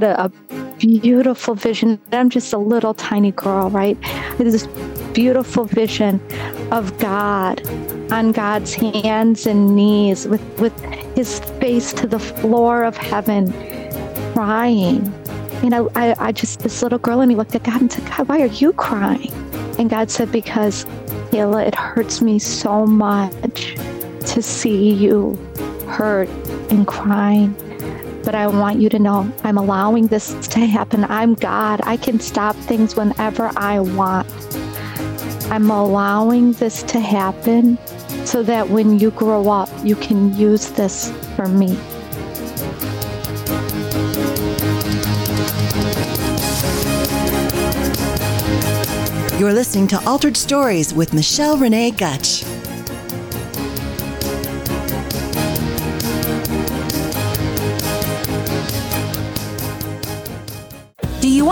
had a, a beautiful vision. I'm just a little tiny girl, right? This beautiful vision of God on God's hands and knees with, with his face to the floor of heaven, crying. You know, I, I just, this little girl in me looked at God and said, God, why are you crying? And God said, Because, Kayla, it hurts me so much to see you hurt and crying. But I want you to know I'm allowing this to happen. I'm God. I can stop things whenever I want. I'm allowing this to happen so that when you grow up, you can use this for me. You're listening to Altered Stories with Michelle Renee Gutch.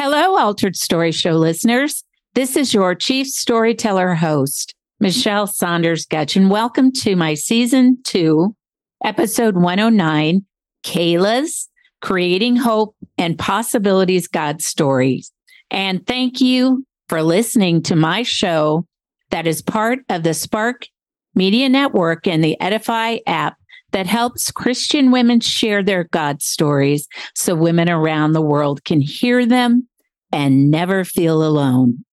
Hello, Altered Story Show listeners. This is your chief storyteller host, Michelle Saunders Gutch, and welcome to my season two, episode 109 Kayla's Creating Hope and Possibilities God Stories. And thank you for listening to my show that is part of the Spark Media Network and the Edify app that helps Christian women share their God stories so women around the world can hear them and never feel alone.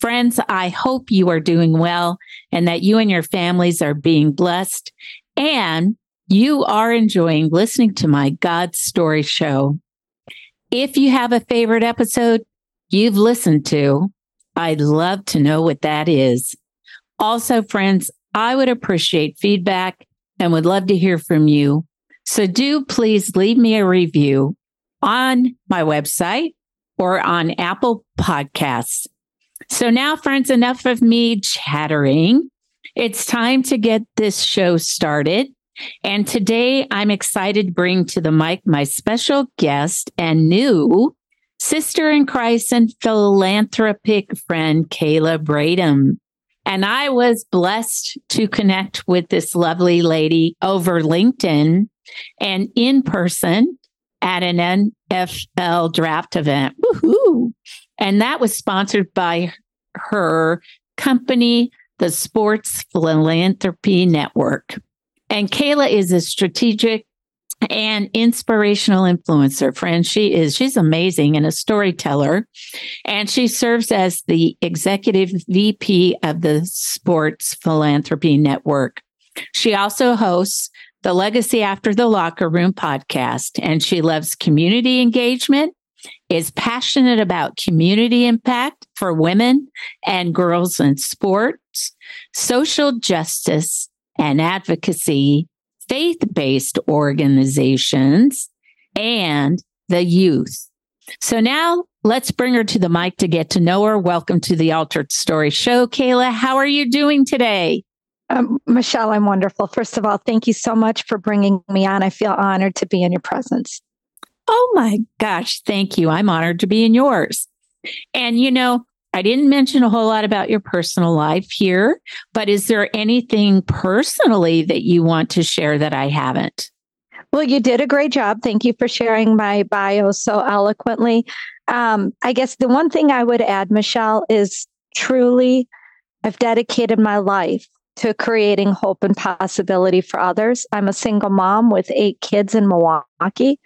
Friends, I hope you are doing well and that you and your families are being blessed and you are enjoying listening to my God Story show. If you have a favorite episode you've listened to, I'd love to know what that is. Also, friends, I would appreciate feedback and would love to hear from you. So do please leave me a review on my website or on Apple Podcasts. So now, friends, enough of me chattering. It's time to get this show started. And today I'm excited to bring to the mic my special guest and new sister in Christ and philanthropic friend, Kayla Bradham. And I was blessed to connect with this lovely lady over LinkedIn and in person at an NFL draft event. Woohoo! And that was sponsored by her company, the Sports Philanthropy Network. And Kayla is a strategic and inspirational influencer friend she is she's amazing and a storyteller and she serves as the executive vp of the sports philanthropy network she also hosts the Legacy After the Locker Room podcast, and she loves community engagement, is passionate about community impact for women and girls in sports, social justice and advocacy, faith based organizations, and the youth. So now let's bring her to the mic to get to know her. Welcome to the Altered Story Show, Kayla. How are you doing today? Um, Michelle, I'm wonderful. First of all, thank you so much for bringing me on. I feel honored to be in your presence. Oh my gosh, thank you. I'm honored to be in yours. And you know, I didn't mention a whole lot about your personal life here, but is there anything personally that you want to share that I haven't? Well, you did a great job. Thank you for sharing my bio so eloquently. Um, I guess the one thing I would add, Michelle, is truly I've dedicated my life to creating hope and possibility for others. I'm a single mom with eight kids in Milwaukee.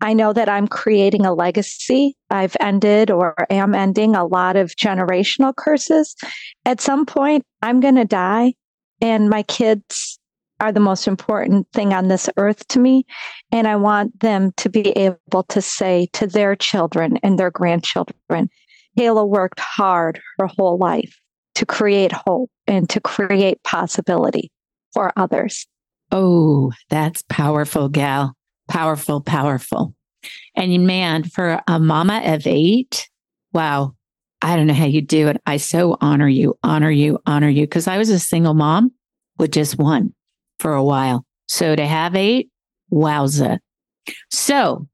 I know that I'm creating a legacy. I've ended or am ending a lot of generational curses. At some point, I'm going to die, and my kids are the most important thing on this earth to me. And I want them to be able to say to their children and their grandchildren, Kayla worked hard her whole life to create hope and to create possibility for others. Oh, that's powerful, gal. Powerful, powerful. And man, for a mama of eight, wow, I don't know how you do it. I so honor you, honor you, honor you. Cause I was a single mom with just one for a while. So to have eight, wowza. So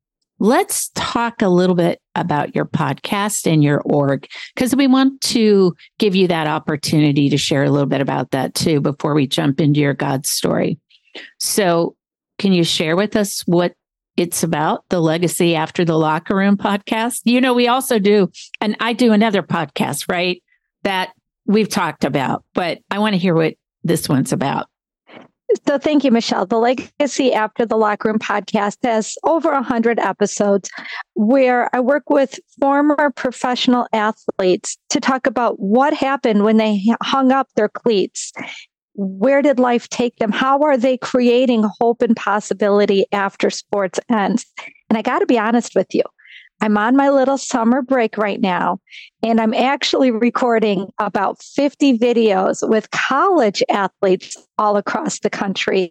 let's talk a little bit about your podcast and your org because we want to give you that opportunity to share a little bit about that too before we jump into your God story. So, can you share with us what it's about the legacy after the locker room podcast. You know, we also do, and I do another podcast, right? That we've talked about, but I want to hear what this one's about. So thank you, Michelle. The Legacy After the Locker Room podcast has over 100 episodes where I work with former professional athletes to talk about what happened when they hung up their cleats where did life take them? How are they creating hope and possibility after sports ends? And I got to be honest with you, I'm on my little summer break right now, and I'm actually recording about 50 videos with college athletes all across the country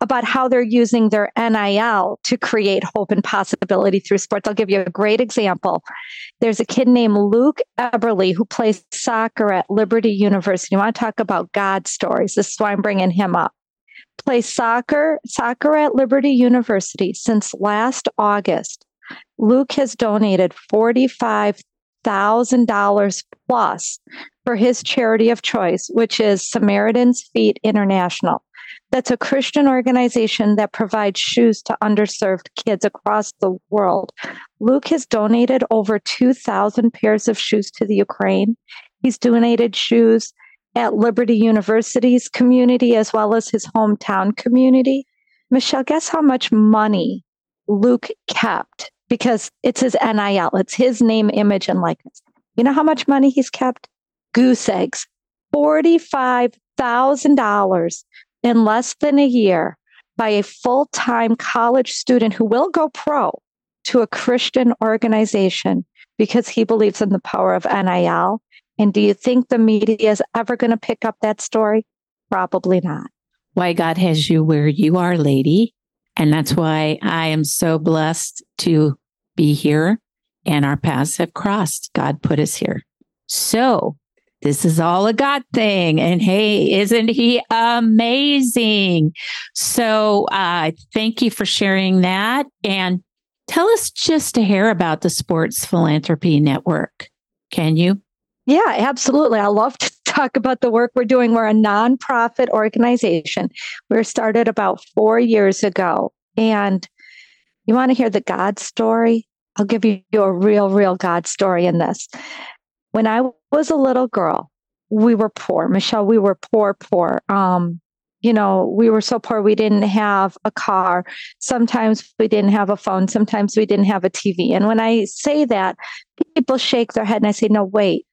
about how they're using their NIL to create hope and possibility through sports. I'll give you a great example. There's a kid named Luke Eberly who plays soccer at Liberty University. You want to talk about God stories? This is why I'm bringing him up plays soccer soccer at Liberty University since last August. Luke has donated $45,000 plus for his charity of choice, which is Samaritan's Feet International. That's a Christian organization that provides shoes to underserved kids across the world. Luke has donated over 2,000 pairs of shoes to the Ukraine. He's donated shoes at Liberty University's community as well as his hometown community. Michelle, guess how much money Luke kept because it's his NIL, it's his name, image, and likeness. You know how much money he's kept? Goose eggs, $45,000 in less than a year by a full time college student who will go pro to a Christian organization because he believes in the power of NIL. And do you think the media is ever going to pick up that story? Probably not. Why God has you where you are, lady. And that's why I am so blessed to be here and our paths have crossed. God put us here. So this is all a God thing. And hey, isn't he amazing? So uh, thank you for sharing that. And tell us just a hair about the Sports Philanthropy Network. Can you? Yeah, absolutely. I love to talk about the work we're doing. We're a nonprofit organization. We were started about four years ago. And you want to hear the God story? I'll give you a real, real God story in this. When I was a little girl, we were poor. Michelle, we were poor, poor. Um, you know, we were so poor we didn't have a car. Sometimes we didn't have a phone. Sometimes we didn't have a TV. And when I say that, people shake their head and I say, no, wait,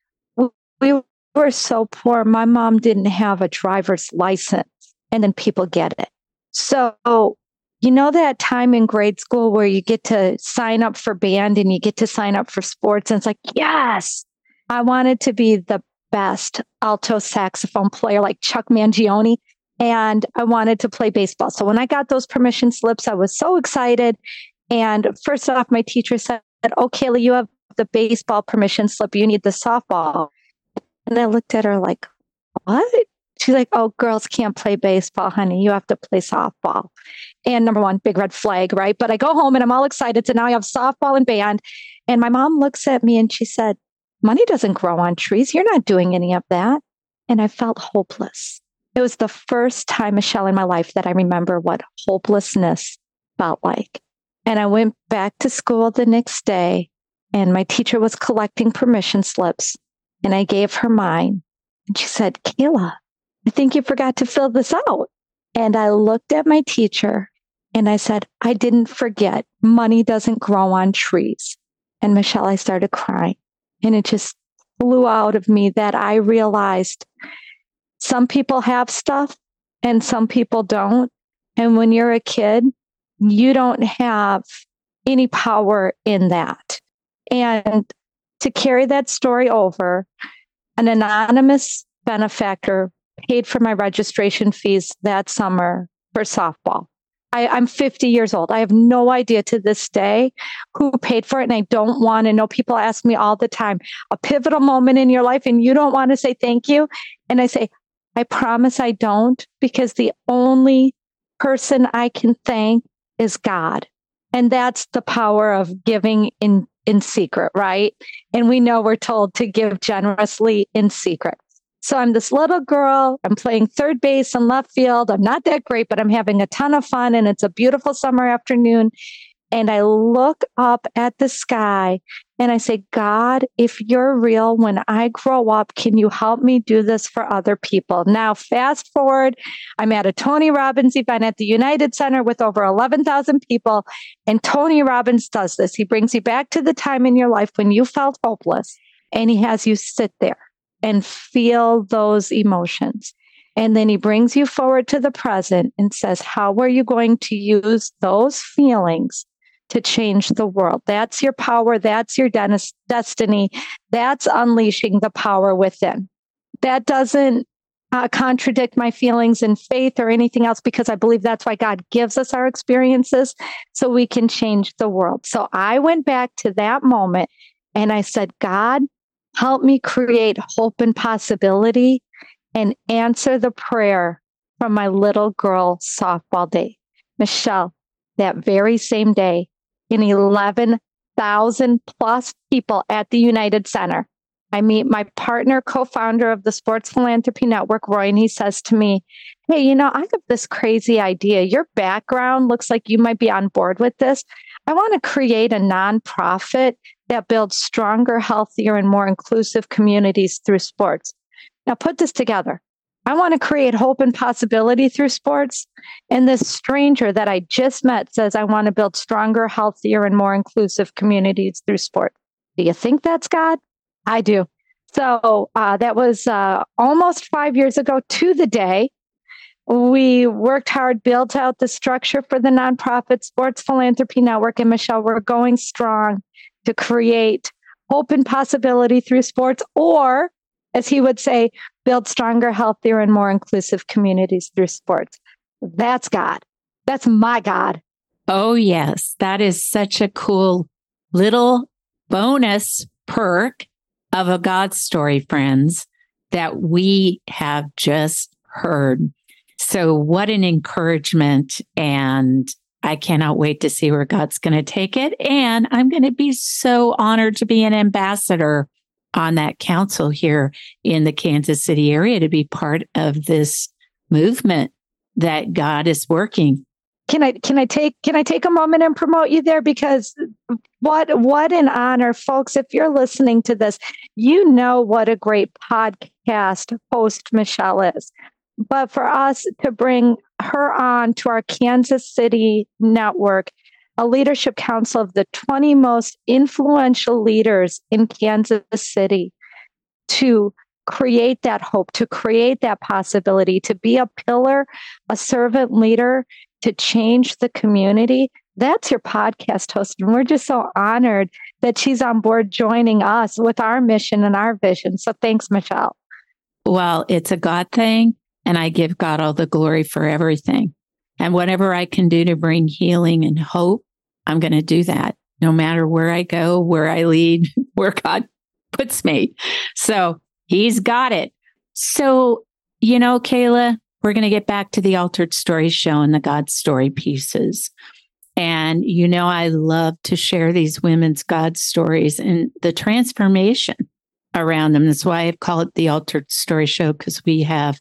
we were so poor. My mom didn't have a driver's license. And then people get it. So you know that time in grade school where you get to sign up for band and you get to sign up for sports and it's like yes i wanted to be the best alto saxophone player like chuck mangione and i wanted to play baseball so when i got those permission slips i was so excited and first off my teacher said oh kayla you have the baseball permission slip you need the softball and i looked at her like what She's like, oh, girls can't play baseball, honey. You have to play softball. And number one, big red flag, right? But I go home and I'm all excited. So now I have softball and band. And my mom looks at me and she said, money doesn't grow on trees. You're not doing any of that. And I felt hopeless. It was the first time, Michelle, in my life that I remember what hopelessness felt like. And I went back to school the next day and my teacher was collecting permission slips and I gave her mine. And she said, Kayla, I think you forgot to fill this out. And I looked at my teacher and I said, I didn't forget. Money doesn't grow on trees. And Michelle, I started crying. And it just flew out of me that I realized some people have stuff and some people don't. And when you're a kid, you don't have any power in that. And to carry that story over, an anonymous benefactor paid for my registration fees that summer for softball. I, I'm 50 years old. I have no idea to this day who paid for it. And I don't want to know. People ask me all the time, a pivotal moment in your life, and you don't want to say thank you. And I say, I promise I don't, because the only person I can thank is God. And that's the power of giving in, in secret, right? And we know we're told to give generously in secret. So I'm this little girl. I'm playing third base and left field. I'm not that great, but I'm having a ton of fun. And it's a beautiful summer afternoon. And I look up at the sky and I say, God, if you're real, when I grow up, can you help me do this for other people? Now, fast forward, I'm at a Tony Robbins event at the United Center with over 11,000 people. And Tony Robbins does this. He brings you back to the time in your life when you felt hopeless and he has you sit there and feel those emotions. And then he brings you forward to the present and says, How are you going to use those feelings to change the world? That's your power. That's your destiny. That's unleashing the power within. That doesn't uh, contradict my feelings and faith or anything else because I believe that's why God gives us our experiences so we can change the world. So I went back to that moment and I said, God, Help me create hope and possibility and answer the prayer from my little girl softball day. Michelle, that very same day, in 11,000 plus people at the United Center, I meet my partner, co founder of the Sports Philanthropy Network, Roy, and he says to me, Hey, you know, I have this crazy idea. Your background looks like you might be on board with this. I want to create a nonprofit that builds stronger, healthier, and more inclusive communities through sports. Now, put this together. I want to create hope and possibility through sports. And this stranger that I just met says, I want to build stronger, healthier, and more inclusive communities through sport. Do you think that's God? I do. So uh, that was uh, almost five years ago to the day. We worked hard, built out the structure for the nonprofit Sports Philanthropy Network. And Michelle, we're going strong to create hope and possibility through sports, or as he would say, build stronger, healthier, and more inclusive communities through sports. That's God. That's my God. Oh, yes. That is such a cool little bonus perk of a God story, friends, that we have just heard. So, what an encouragement and I cannot wait to see where God's going to take it. And I'm going to be so honored to be an ambassador on that council here in the Kansas City area to be part of this movement that God is working. Can I can I take can I take a moment and promote you there because what what an honor folks if you're listening to this you know what a great podcast host Michelle is but for us to bring her on to our Kansas City network, a leadership council of the 20 most influential leaders in Kansas City to create that hope, to create that possibility, to be a pillar, a servant leader, to change the community. That's your podcast host. And we're just so honored that she's on board joining us with our mission and our vision. So thanks, Michelle. Well, it's a God thing and I give God all the glory for everything. And whatever I can do to bring healing and hope, I'm going to do that no matter where I go, where I lead, where God puts me. So he's got it. So, you know, Kayla, we're going to get back to the altered story show and the God story pieces. And, you know, I love to share these women's God stories and the transformation around them. That's why I've called it the altered story show because we have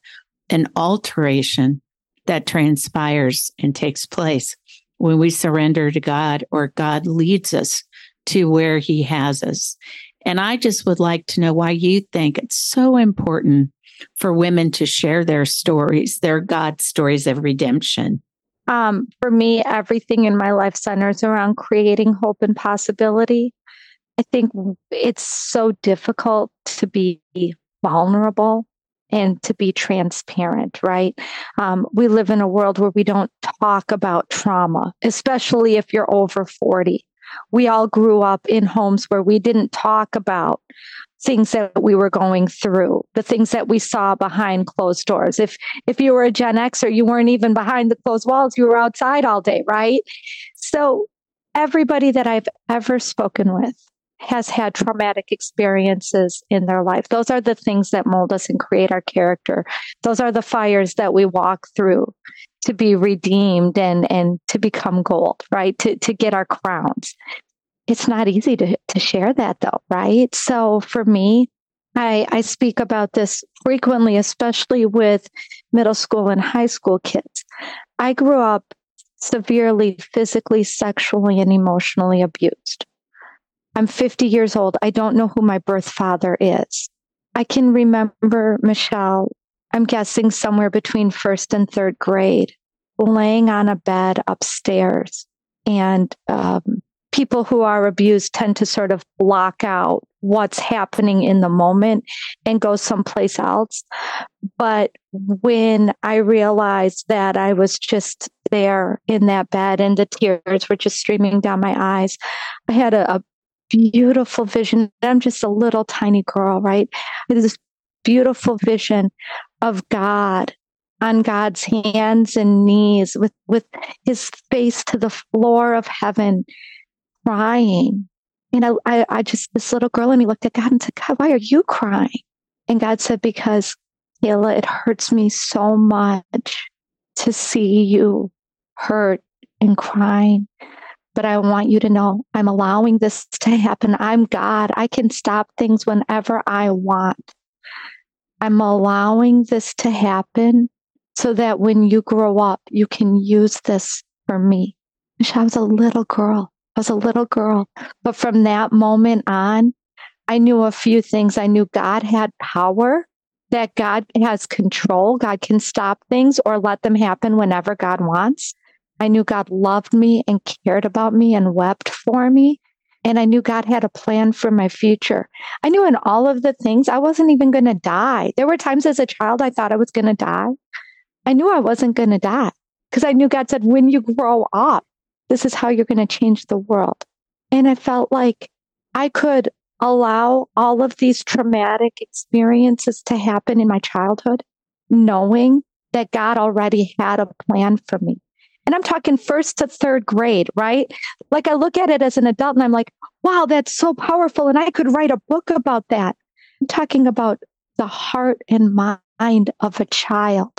an alteration that transpires and takes place when we surrender to God or God leads us to where he has us. And I just would like to know why you think it's so important for women to share their stories, their God stories of redemption. Um, for me, everything in my life centers around creating hope and possibility. I think it's so difficult to be vulnerable and to be transparent, right? Um, we live in a world where we don't talk about trauma, especially if you're over 40. We all grew up in homes where we didn't talk about things that we were going through, the things that we saw behind closed doors. If if you were a Gen Xer, you weren't even behind the closed walls, you were outside all day, right? So everybody that I've ever spoken with has had traumatic experiences in their life. Those are the things that mold us and create our character. Those are the fires that we walk through to be redeemed and and to become gold, right? To to get our crowns. It's not easy to to share that though, right? So for me, I I speak about this frequently, especially with middle school and high school kids. I grew up severely physically, sexually, and emotionally abused. I'm 50 years old. I don't know who my birth father is. I can remember Michelle, I'm guessing somewhere between first and third grade, laying on a bed upstairs. And um, people who are abused tend to sort of block out what's happening in the moment and go someplace else. But when I realized that I was just there in that bed and the tears were just streaming down my eyes, I had a, a beautiful vision. I'm just a little tiny girl, right? This beautiful vision of God on God's hands and knees with, with his face to the floor of heaven, crying. You know, I, I just, this little girl and he looked at God and said, God, why are you crying? And God said, because Kayla, it hurts me so much to see you hurt and crying but I want you to know I'm allowing this to happen. I'm God. I can stop things whenever I want. I'm allowing this to happen so that when you grow up, you can use this for me. I was a little girl. I was a little girl. But from that moment on, I knew a few things. I knew God had power, that God has control. God can stop things or let them happen whenever God wants. I knew God loved me and cared about me and wept for me. And I knew God had a plan for my future. I knew in all of the things, I wasn't even going to die. There were times as a child I thought I was going to die. I knew I wasn't going to die because I knew God said, when you grow up, this is how you're going to change the world. And I felt like I could allow all of these traumatic experiences to happen in my childhood, knowing that God already had a plan for me. And I'm talking first to third grade, right? Like I look at it as an adult and I'm like, wow, that's so powerful. And I could write a book about that. I'm talking about the heart and mind of a child,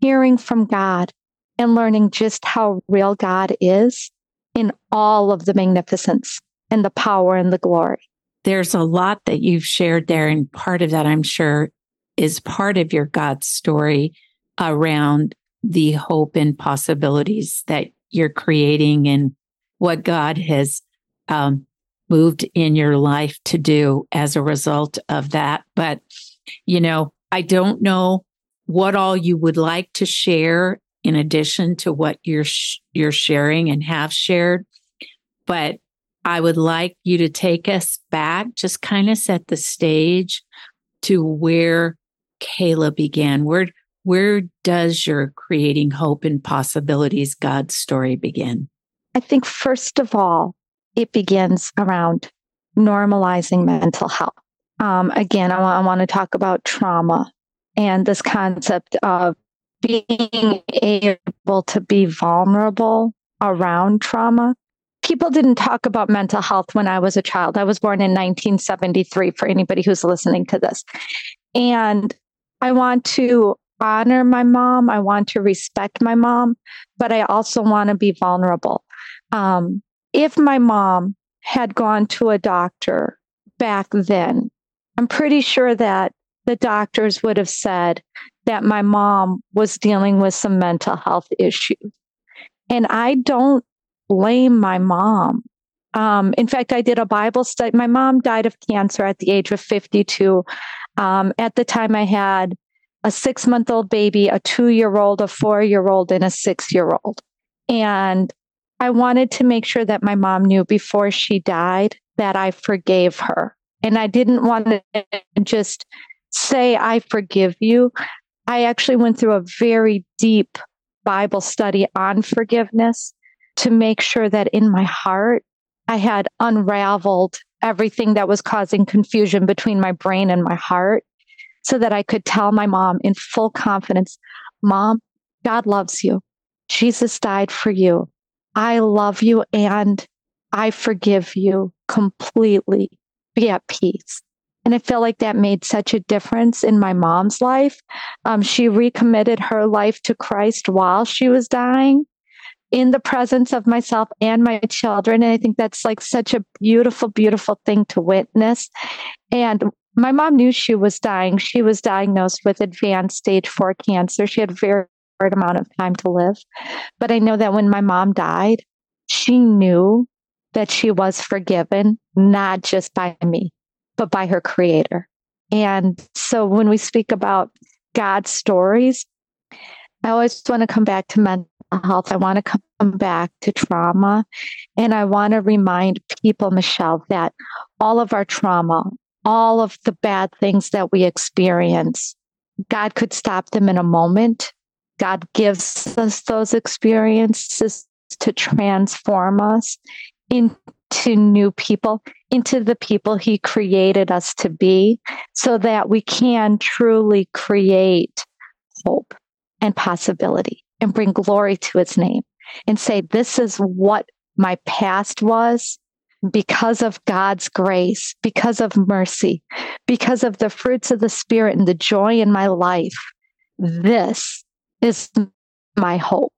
hearing from God and learning just how real God is in all of the magnificence and the power and the glory. There's a lot that you've shared there. And part of that, I'm sure, is part of your God story around the hope and possibilities that you're creating and what God has um, moved in your life to do as a result of that. But, you know, I don't know what all you would like to share in addition to what you're sh- you're sharing and have shared, but I would like you to take us back, just kind of set the stage to where Kayla began. Where where does your creating hope and possibilities God story begin? I think, first of all, it begins around normalizing mental health. Um, again, I, w- I want to talk about trauma and this concept of being able to be vulnerable around trauma. People didn't talk about mental health when I was a child. I was born in 1973 for anybody who's listening to this. And I want to honor my mom. I want to respect my mom, but I also want to be vulnerable. Um, if my mom had gone to a doctor back then, I'm pretty sure that the doctors would have said that my mom was dealing with some mental health issues. And I don't blame my mom. Um, in fact, I did a Bible study. My mom died of cancer at the age of 52. Um, at the time, I had a six month old baby, a two year old, a four year old, and a six year old. And I wanted to make sure that my mom knew before she died that I forgave her. And I didn't want to just say, I forgive you. I actually went through a very deep Bible study on forgiveness to make sure that in my heart, I had unraveled everything that was causing confusion between my brain and my heart so that I could tell my mom in full confidence, Mom, God loves you. Jesus died for you. I love you and I forgive you completely. Be at peace. And I feel like that made such a difference in my mom's life. Um, she recommitted her life to Christ while she was dying in the presence of myself and my children. And I think that's like such a beautiful, beautiful thing to witness. And my mom knew she was dying. She was diagnosed with advanced stage four cancer. She had a very short amount of time to live. But I know that when my mom died, she knew that she was forgiven, not just by me, but by her creator. And so when we speak about God's stories, I always want to come back to mental health. I want to come back to trauma. And I want to remind people, Michelle, that all of our trauma, all of the bad things that we experience, God could stop them in a moment. God gives us those experiences to transform us into new people, into the people He created us to be, so that we can truly create hope and possibility and bring glory to His name and say, This is what my past was because of God's grace, because of mercy, because of the fruits of the Spirit and the joy in my life. This is my hope.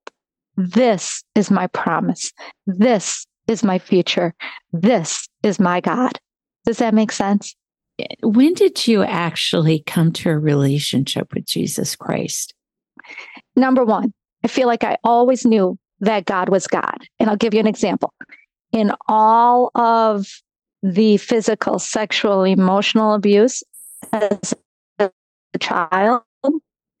This is my promise. This is my future. This is my God. Does that make sense? When did you actually come to a relationship with Jesus Christ? Number one, I feel like I always knew that God was God. And I'll give you an example. In all of the physical, sexual, emotional abuse as a child,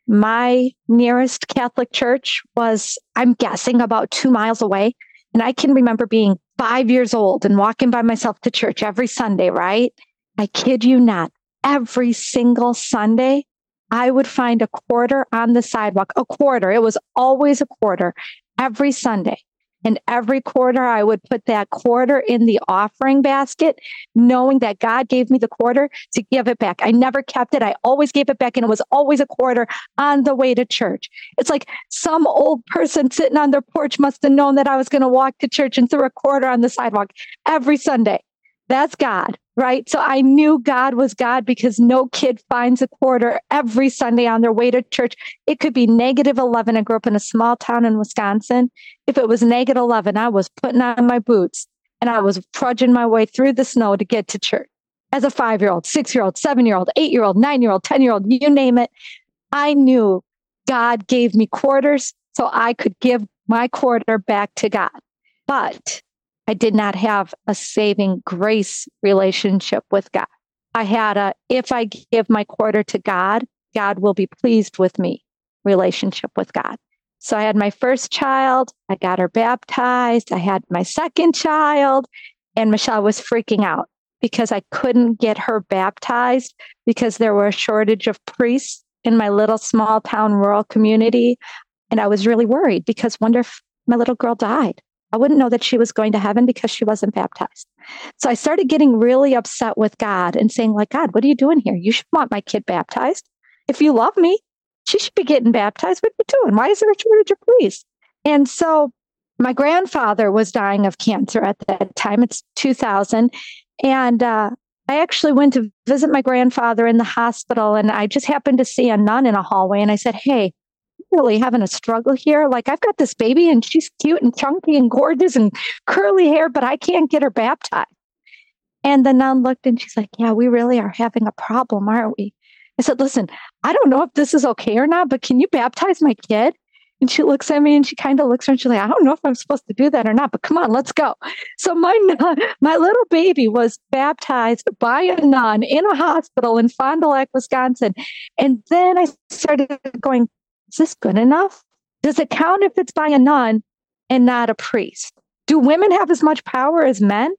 my nearest Catholic church was, I'm guessing, about two miles away. And I can remember being five years old and walking by myself to church every Sunday, right? I kid you not. Every single Sunday, I would find a quarter on the sidewalk, a quarter. It was always a quarter every Sunday. And every quarter, I would put that quarter in the offering basket, knowing that God gave me the quarter to give it back. I never kept it. I always gave it back, and it was always a quarter on the way to church. It's like some old person sitting on their porch must have known that I was going to walk to church and threw a quarter on the sidewalk every Sunday. That's God, right? So I knew God was God because no kid finds a quarter every Sunday on their way to church. It could be negative 11. I grew up in a small town in Wisconsin. If it was negative 11, I was putting on my boots and I was trudging my way through the snow to get to church. As a five year old, six year old, seven year old, eight year old, nine year old, 10 year old, you name it, I knew God gave me quarters so I could give my quarter back to God. But I did not have a saving grace relationship with God. I had a, if I give my quarter to God, God will be pleased with me relationship with God. So I had my first child, I got her baptized, I had my second child, and Michelle was freaking out because I couldn't get her baptized because there were a shortage of priests in my little small town rural community. And I was really worried because wonder if my little girl died. I wouldn't know that she was going to heaven because she wasn't baptized. So I started getting really upset with God and saying, like, God, what are you doing here? You should want my kid baptized. If you love me, she should be getting baptized. What are you doing? Why is there a shortage of priests? And so my grandfather was dying of cancer at that time. It's 2000. And uh, I actually went to visit my grandfather in the hospital, and I just happened to see a nun in a hallway. And I said, Hey, really having a struggle here. Like I've got this baby and she's cute and chunky and gorgeous and curly hair, but I can't get her baptized. And the nun looked and she's like, Yeah, we really are having a problem, aren't we? I said, Listen, I don't know if this is okay or not, but can you baptize my kid? And she looks at me and she kind of looks and she's like, I don't know if I'm supposed to do that or not, but come on, let's go. So my my little baby was baptized by a nun in a hospital in Fond du Lac, Wisconsin. And then I started going, is this good enough? Does it count if it's by a nun and not a priest? Do women have as much power as men?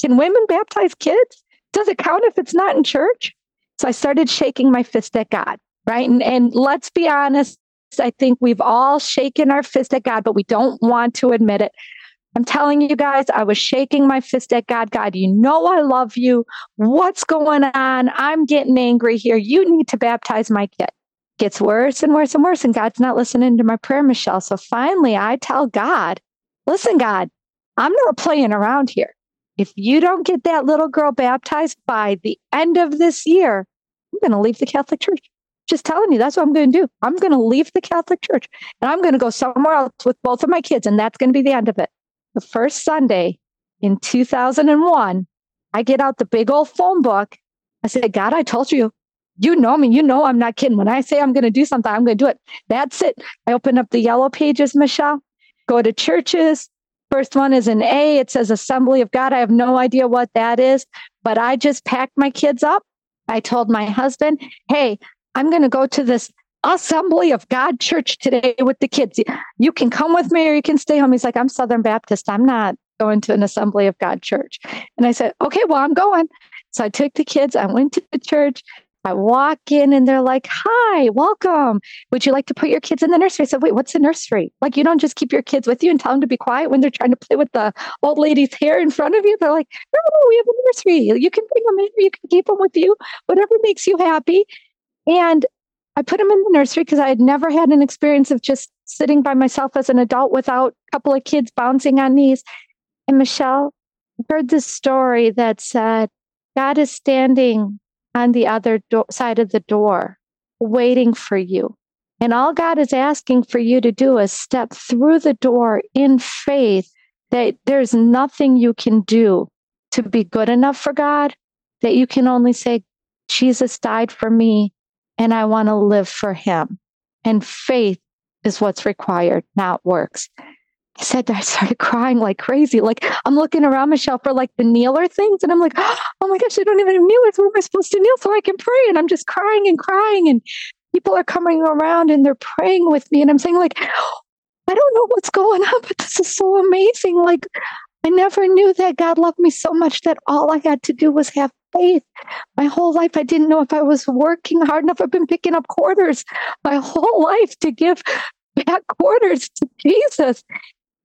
Can women baptize kids? Does it count if it's not in church? So I started shaking my fist at God, right? And, and let's be honest, I think we've all shaken our fist at God, but we don't want to admit it. I'm telling you guys, I was shaking my fist at God. God, you know I love you. What's going on? I'm getting angry here. You need to baptize my kid. Gets worse and worse and worse. And God's not listening to my prayer, Michelle. So finally, I tell God, listen, God, I'm not playing around here. If you don't get that little girl baptized by the end of this year, I'm going to leave the Catholic Church. Just telling you, that's what I'm going to do. I'm going to leave the Catholic Church and I'm going to go somewhere else with both of my kids. And that's going to be the end of it. The first Sunday in 2001, I get out the big old phone book. I said, God, I told you, you know me. You know I'm not kidding. When I say I'm going to do something, I'm going to do it. That's it. I open up the yellow pages, Michelle, go to churches. First one is an A. It says Assembly of God. I have no idea what that is, but I just packed my kids up. I told my husband, hey, I'm going to go to this Assembly of God church today with the kids. You can come with me or you can stay home. He's like, I'm Southern Baptist. I'm not going to an Assembly of God church. And I said, okay, well, I'm going. So I took the kids. I went to the church. I walk in and they're like, Hi, welcome. Would you like to put your kids in the nursery? I said, Wait, what's a nursery? Like, you don't just keep your kids with you and tell them to be quiet when they're trying to play with the old lady's hair in front of you. They're like, No, no, we have a nursery. You can bring them in, you can keep them with you, whatever makes you happy. And I put them in the nursery because I had never had an experience of just sitting by myself as an adult without a couple of kids bouncing on knees. And Michelle heard this story that said, God is standing on the other do- side of the door, waiting for you. And all God is asking for you to do is step through the door in faith that there's nothing you can do to be good enough for God, that you can only say, Jesus died for me and I want to live for him. And faith is what's required, not works. Said, I started crying like crazy. Like I'm looking around Michelle for like the kneeler things. And I'm like, oh my gosh, I don't even kneel. It's where am I supposed to kneel so I can pray? And I'm just crying and crying. And people are coming around and they're praying with me. And I'm saying, like, I don't know what's going on, but this is so amazing. Like I never knew that God loved me so much that all I had to do was have faith. My whole life, I didn't know if I was working hard enough. I've been picking up quarters my whole life to give back quarters to Jesus.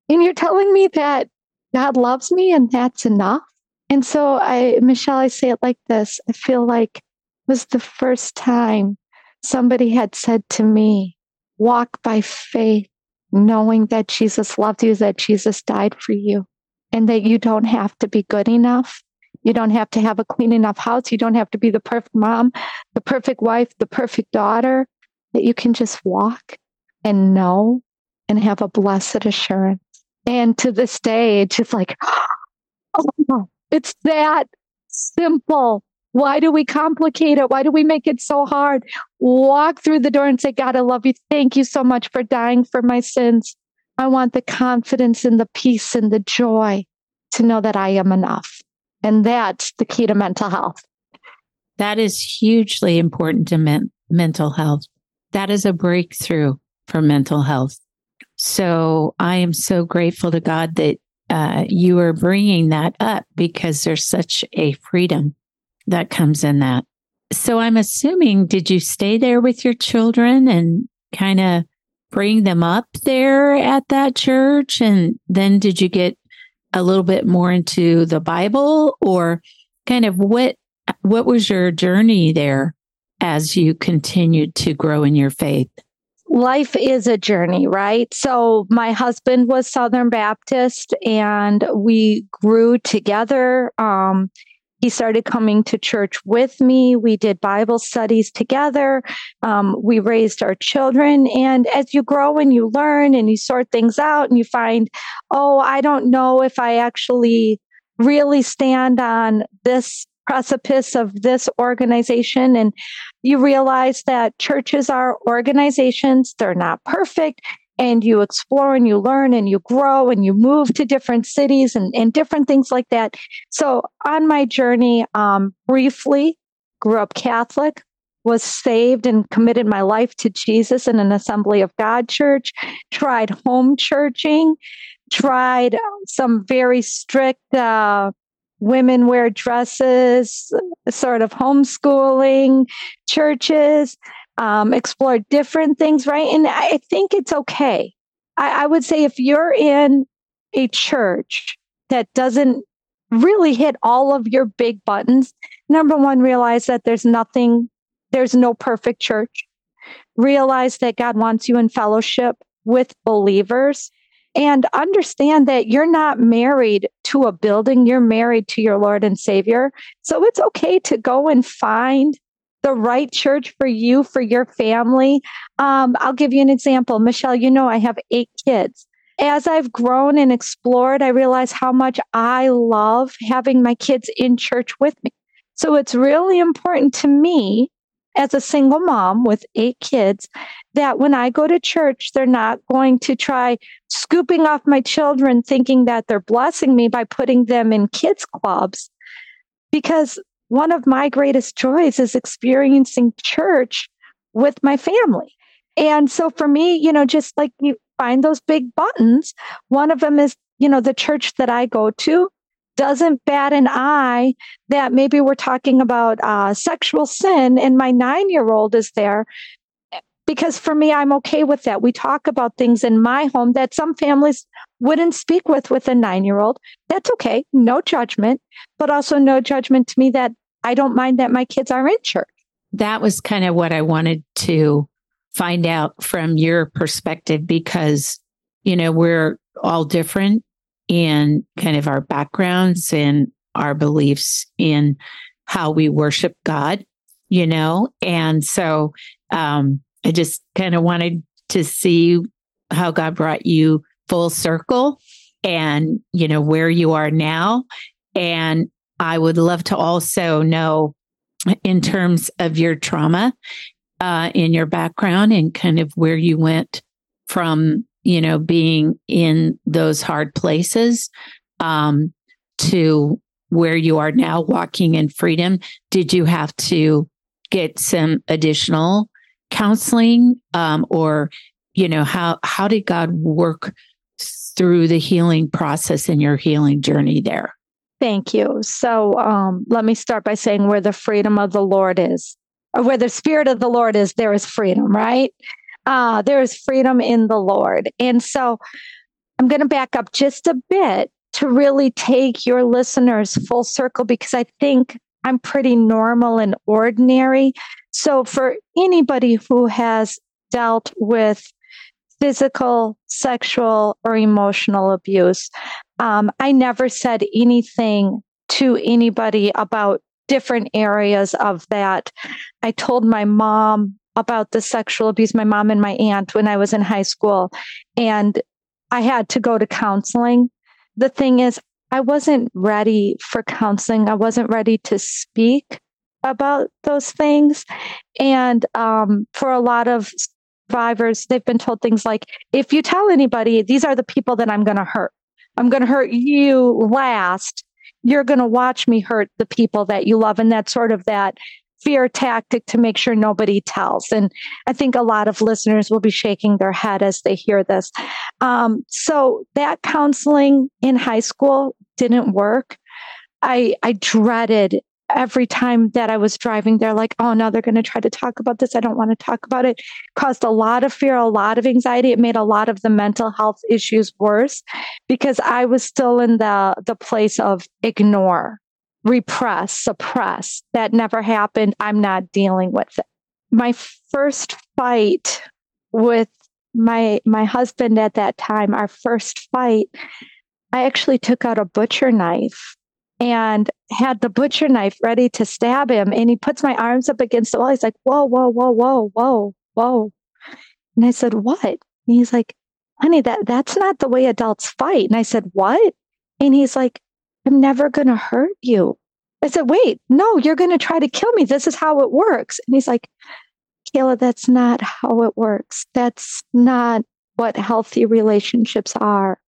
And you're telling me that God loves me and that's enough. And so I, Michelle, I say it like this. I feel like it was the first time somebody had said to me, walk by faith, knowing that Jesus loved you, that Jesus died for you, and that you don't have to be good enough you don't have to have a clean enough house. You don't have to be the perfect mom, the perfect wife, the perfect daughter. That you can just walk and know and have a blessed assurance. And to this day, it's just like, oh, it's that simple. Why do we complicate it? Why do we make it so hard? Walk through the door and say, God, I love you. Thank you so much for dying for my sins. I want the confidence and the peace and the joy to know that I am enough. And that's the key to mental health. That is hugely important to men- mental health. That is a breakthrough for mental health. So I am so grateful to God that uh, you are bringing that up because there's such a freedom that comes in that. So I'm assuming, did you stay there with your children and kind of bring them up there at that church? And then did you get a little bit more into the Bible or kind of what what was your journey there as you continued to grow in your faith? Life is a journey, right? So, my husband was Southern Baptist and we grew together. Um, he started coming to church with me. We did Bible studies together. Um, we raised our children. And as you grow and you learn and you sort things out and you find, oh, I don't know if I actually really stand on this precipice of this organization. And you realize that churches are organizations. They're not perfect. And you explore and you learn and you grow and you move to different cities and, and different things like that. So on my journey, um, briefly grew up Catholic, was saved and committed my life to Jesus in an Assembly of God church, tried home churching, tried some very strict uh, women wear dresses, sort of homeschooling churches um, explore different things, right? And I think it's okay. I, I would say if you're in a church that doesn't really hit all of your big buttons, number one, realize that there's nothing, there's no perfect church. Realize that God wants you in fellowship with believers and understand that you're not married to a building, you're married to your Lord and Savior. So it's okay to go and find the right church for you, for your family. Um, I'll give you an example. Michelle, you know, I have eight kids. As I've grown and explored, I realize how much I love having my kids in church with me. So it's really important to me as a single mom with eight kids that when I go to church, they're not going to try scooping off my children thinking that they're blessing me by putting them in kids' clubs. Because one of my greatest joys is experiencing church with my family. And so for me, you know, just like you find those big buttons, one of them is, you know, the church that I go to doesn't bat an eye that maybe we're talking about uh, sexual sin and my nine year old is there. Because for me, I'm okay with that. We talk about things in my home that some families wouldn't speak with with a nine year old. That's okay. No judgment, but also no judgment to me that I don't mind that my kids are in church. That was kind of what I wanted to find out from your perspective because, you know, we're all different in kind of our backgrounds and our beliefs in how we worship God, you know? And so um, I just kind of wanted to see how God brought you full circle and, you know, where you are now. And I would love to also know in terms of your trauma uh, in your background and kind of where you went from you know, being in those hard places um, to where you are now, walking in freedom? Did you have to get some additional counseling, um, or you know, how how did God work through the healing process in your healing journey there? Thank you. So um, let me start by saying where the freedom of the Lord is, or where the Spirit of the Lord is, there is freedom, right? Uh, there is freedom in the Lord. And so I'm going to back up just a bit to really take your listeners full circle because I think I'm pretty normal and ordinary. So for anybody who has dealt with physical, sexual, or emotional abuse, um, I never said anything to anybody about different areas of that. I told my mom about the sexual abuse, my mom and my aunt, when I was in high school. And I had to go to counseling. The thing is, I wasn't ready for counseling. I wasn't ready to speak about those things. And um, for a lot of survivors, they've been told things like, if you tell anybody, these are the people that I'm going to hurt. I'm going to hurt you last. You're going to watch me hurt the people that you love. And that's sort of that fear tactic to make sure nobody tells. And I think a lot of listeners will be shaking their head as they hear this. Um, so that counseling in high school didn't work. I, I dreaded every time that I was driving there, like, oh, no, they're going to try to talk about this. I don't want to talk about it. Caused a lot of fear, a lot of anxiety. It made a lot of the mental health issues worse because I was still in the the place of ignore repress, suppress. That never happened. I'm not dealing with it. My first fight with my my husband at that time, our first fight, I actually took out a butcher knife and had the butcher knife ready to stab him. And he puts my arms up against the wall. He's like, whoa, whoa, whoa, whoa, whoa, whoa. And I said, what? And he's like, honey, that that's not the way adults fight. And I said, what? And he's like, I'm never going to hurt you. I said, wait, no, you're going to try to kill me. This is how it works. And he's like, Kayla, that's not how it works. That's not what healthy relationships are.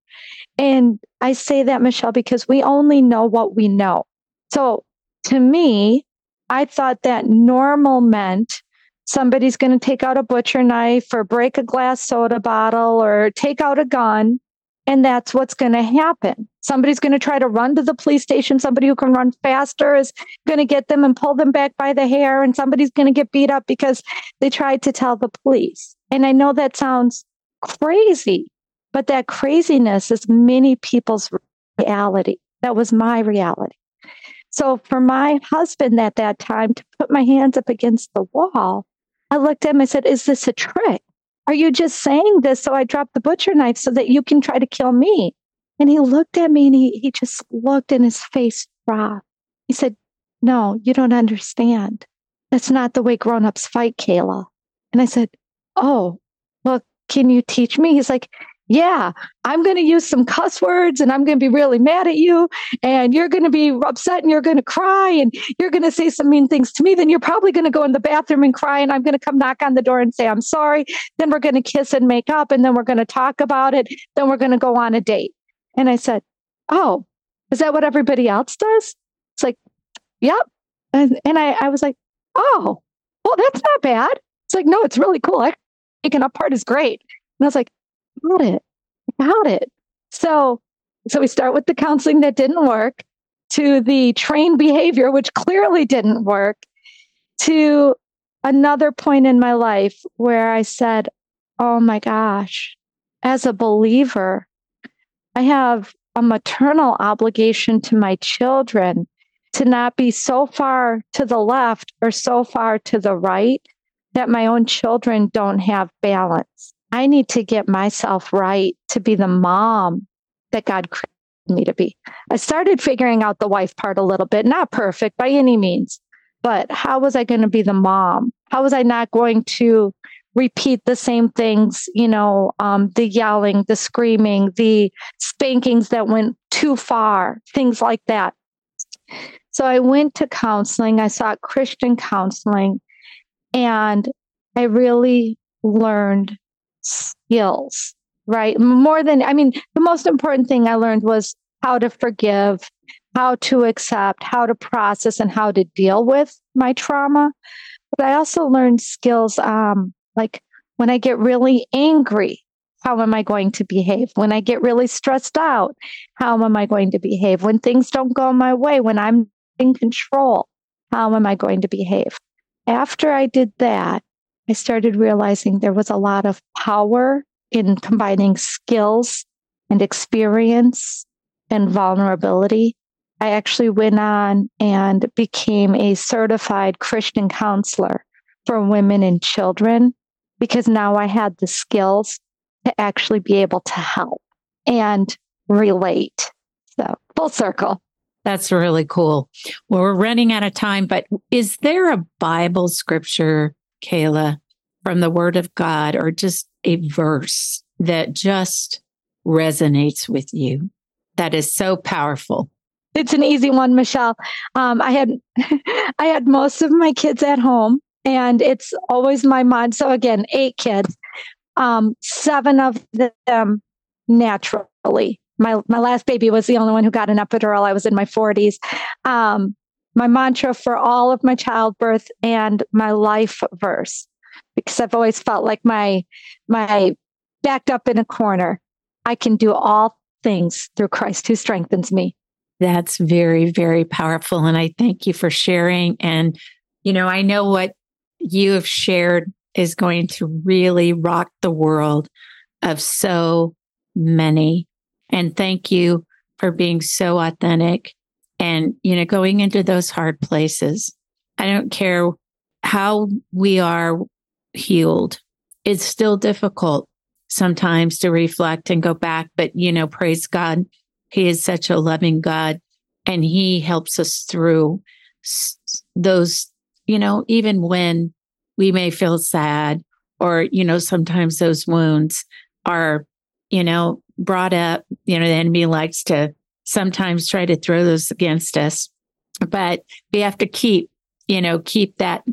And I say that, Michelle, because we only know what we know. So to me, I thought that normal meant somebody's going to take out a butcher knife or break a glass soda bottle or take out a gun and that's what's going to happen. Somebody's going to try to run to the police station. Somebody who can run faster is going to get them and pull them back by the hair. And somebody's going to get beat up because they tried to tell the police. And I know that sounds crazy, But that craziness is many people's reality. That was my reality. So for my husband at that time to put my hands up against the wall, I looked at him and said, Is this a trick? Are you just saying this so I drop the butcher knife so that you can try to kill me? And he looked at me and he, he just looked and his face dropped. He said, No, you don't understand. That's not the way grown-ups fight, Kayla. And I said, Oh, well, can you teach me? He's like, yeah, I'm going to use some cuss words and I'm going to be really mad at you and you're going to be upset and you're going to cry and you're going to say some mean things to me. Then you're probably going to go in the bathroom and cry and I'm going to come knock on the door and say, I'm sorry. Then we're going to kiss and make up and then we're going to talk about it. Then we're going to go on a date. And I said, Oh, is that what everybody else does? It's like, Yep. And, and I, I was like, Oh, well, that's not bad. It's like, No, it's really cool. I, taking up part is great. And I was like, got it. Got it. So, so we start with the counseling that didn't work to the trained behavior, which clearly didn't work, to another point in my life where I said, Oh my gosh, as a believer, I have a maternal obligation to my children to not be so far to the left or so far to the right that my own children don't have balance. I need to get myself right to be the mom that God created me to be. I started figuring out the wife part a little bit, not perfect by any means, but how was I going to be the mom? How was I not going to repeat the same things, you know, um, the yelling, the screaming, the spankings that went too far, things like that. So I went to counseling. I sought Christian counseling and I really learned skills, right? More than, I mean, the most important thing I learned was how to forgive, how to accept, how to process, and how to deal with my trauma. But I also learned skills um, like when I get really angry, how am I going to behave? When I get really stressed out, how am I going to behave? When things don't go my way, when I'm in control, how am I going to behave? After I did that, I started realizing there was a lot of power in combining skills and experience and vulnerability. I actually went on and became a certified Christian counselor for women and children because now I had the skills to actually be able to help and relate. So, full circle. That's really cool. Well, we're running out of time, but is there a Bible scripture Kayla, from the Word of God or just a verse that just resonates with you that is so powerful? It's an easy one, Michelle. Um, I had I had most of my kids at home, and it's always my mom. So again, eight kids, um, seven of them naturally. My my last baby was the only one who got an epidural. I was in my forties. Um, my mantra for all of my childbirth and my life verse because I've always felt like my my backed up in a corner. I can do all things through Christ who strengthens me. That's very very powerful and I thank you for sharing and you know I know what you have shared is going to really rock the world of so many and thank you for being so authentic and, you know, going into those hard places. I don't care how we are healed. It's still difficult sometimes to reflect and go back, but, you know, praise God. He is such a loving God and he helps us through those, you know, even when we may feel sad or, you know, sometimes those wounds are, you know, brought up, you know, the enemy likes to sometimes try to throw those against us. But we have to keep, you know, keep that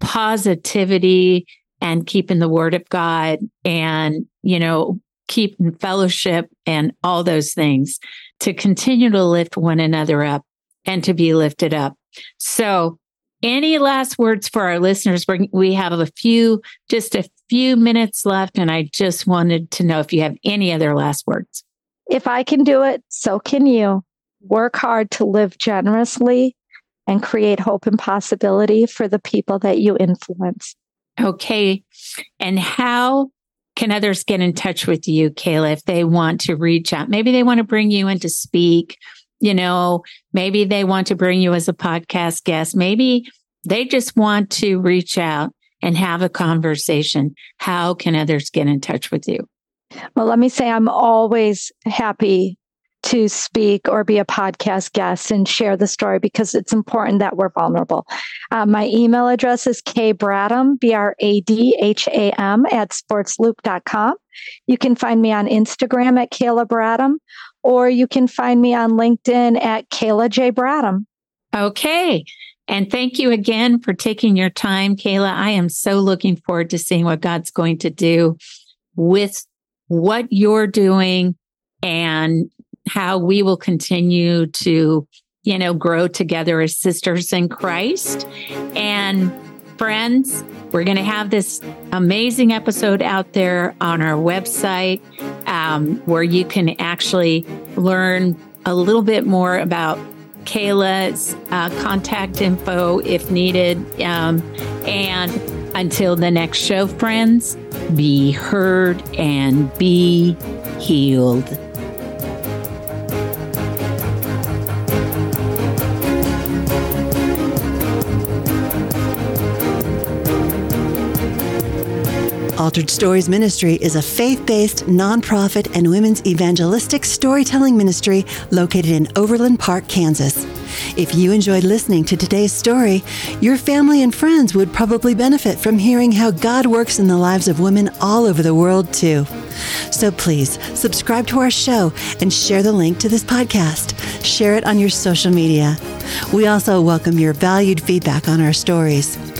positivity and keep in the word of God and, you know, keep in fellowship and all those things to continue to lift one another up and to be lifted up. So, any last words for our listeners? We have a few, just a few minutes left, and I just wanted to know if you have any other last words. If I can do it, so can you. Work hard to live generously and create hope and possibility for the people that you influence. Okay. And how can others get in touch with you, Kayla, if they want to reach out? Maybe they want to bring you in to speak. You know, maybe they want to bring you as a podcast guest. Maybe they just want to reach out and have a conversation. How can others get in touch with you? Well, let me say I'm always happy to speak or be a podcast guest and share the story because it's important that we're vulnerable. Uh, my email address is kbradham, B R A D H A M, at sportsloop.com. You can find me on Instagram at Kayla Bradham, or you can find me on LinkedIn at Kayla J. Bradham. Okay. And thank you again for taking your time, Kayla. I am so looking forward to seeing what God's going to do with what you're doing and how we will continue to, you know, grow together as sisters in Christ. And friends, we're going to have this amazing episode out there on our website um, where you can actually learn a little bit more about Kayla's uh, contact info if needed. Um, and until the next show, friends, be heard and be healed. Altered Stories Ministry is a faith based nonprofit and women's evangelistic storytelling ministry located in Overland Park, Kansas. If you enjoyed listening to today's story, your family and friends would probably benefit from hearing how God works in the lives of women all over the world, too. So please subscribe to our show and share the link to this podcast. Share it on your social media. We also welcome your valued feedback on our stories.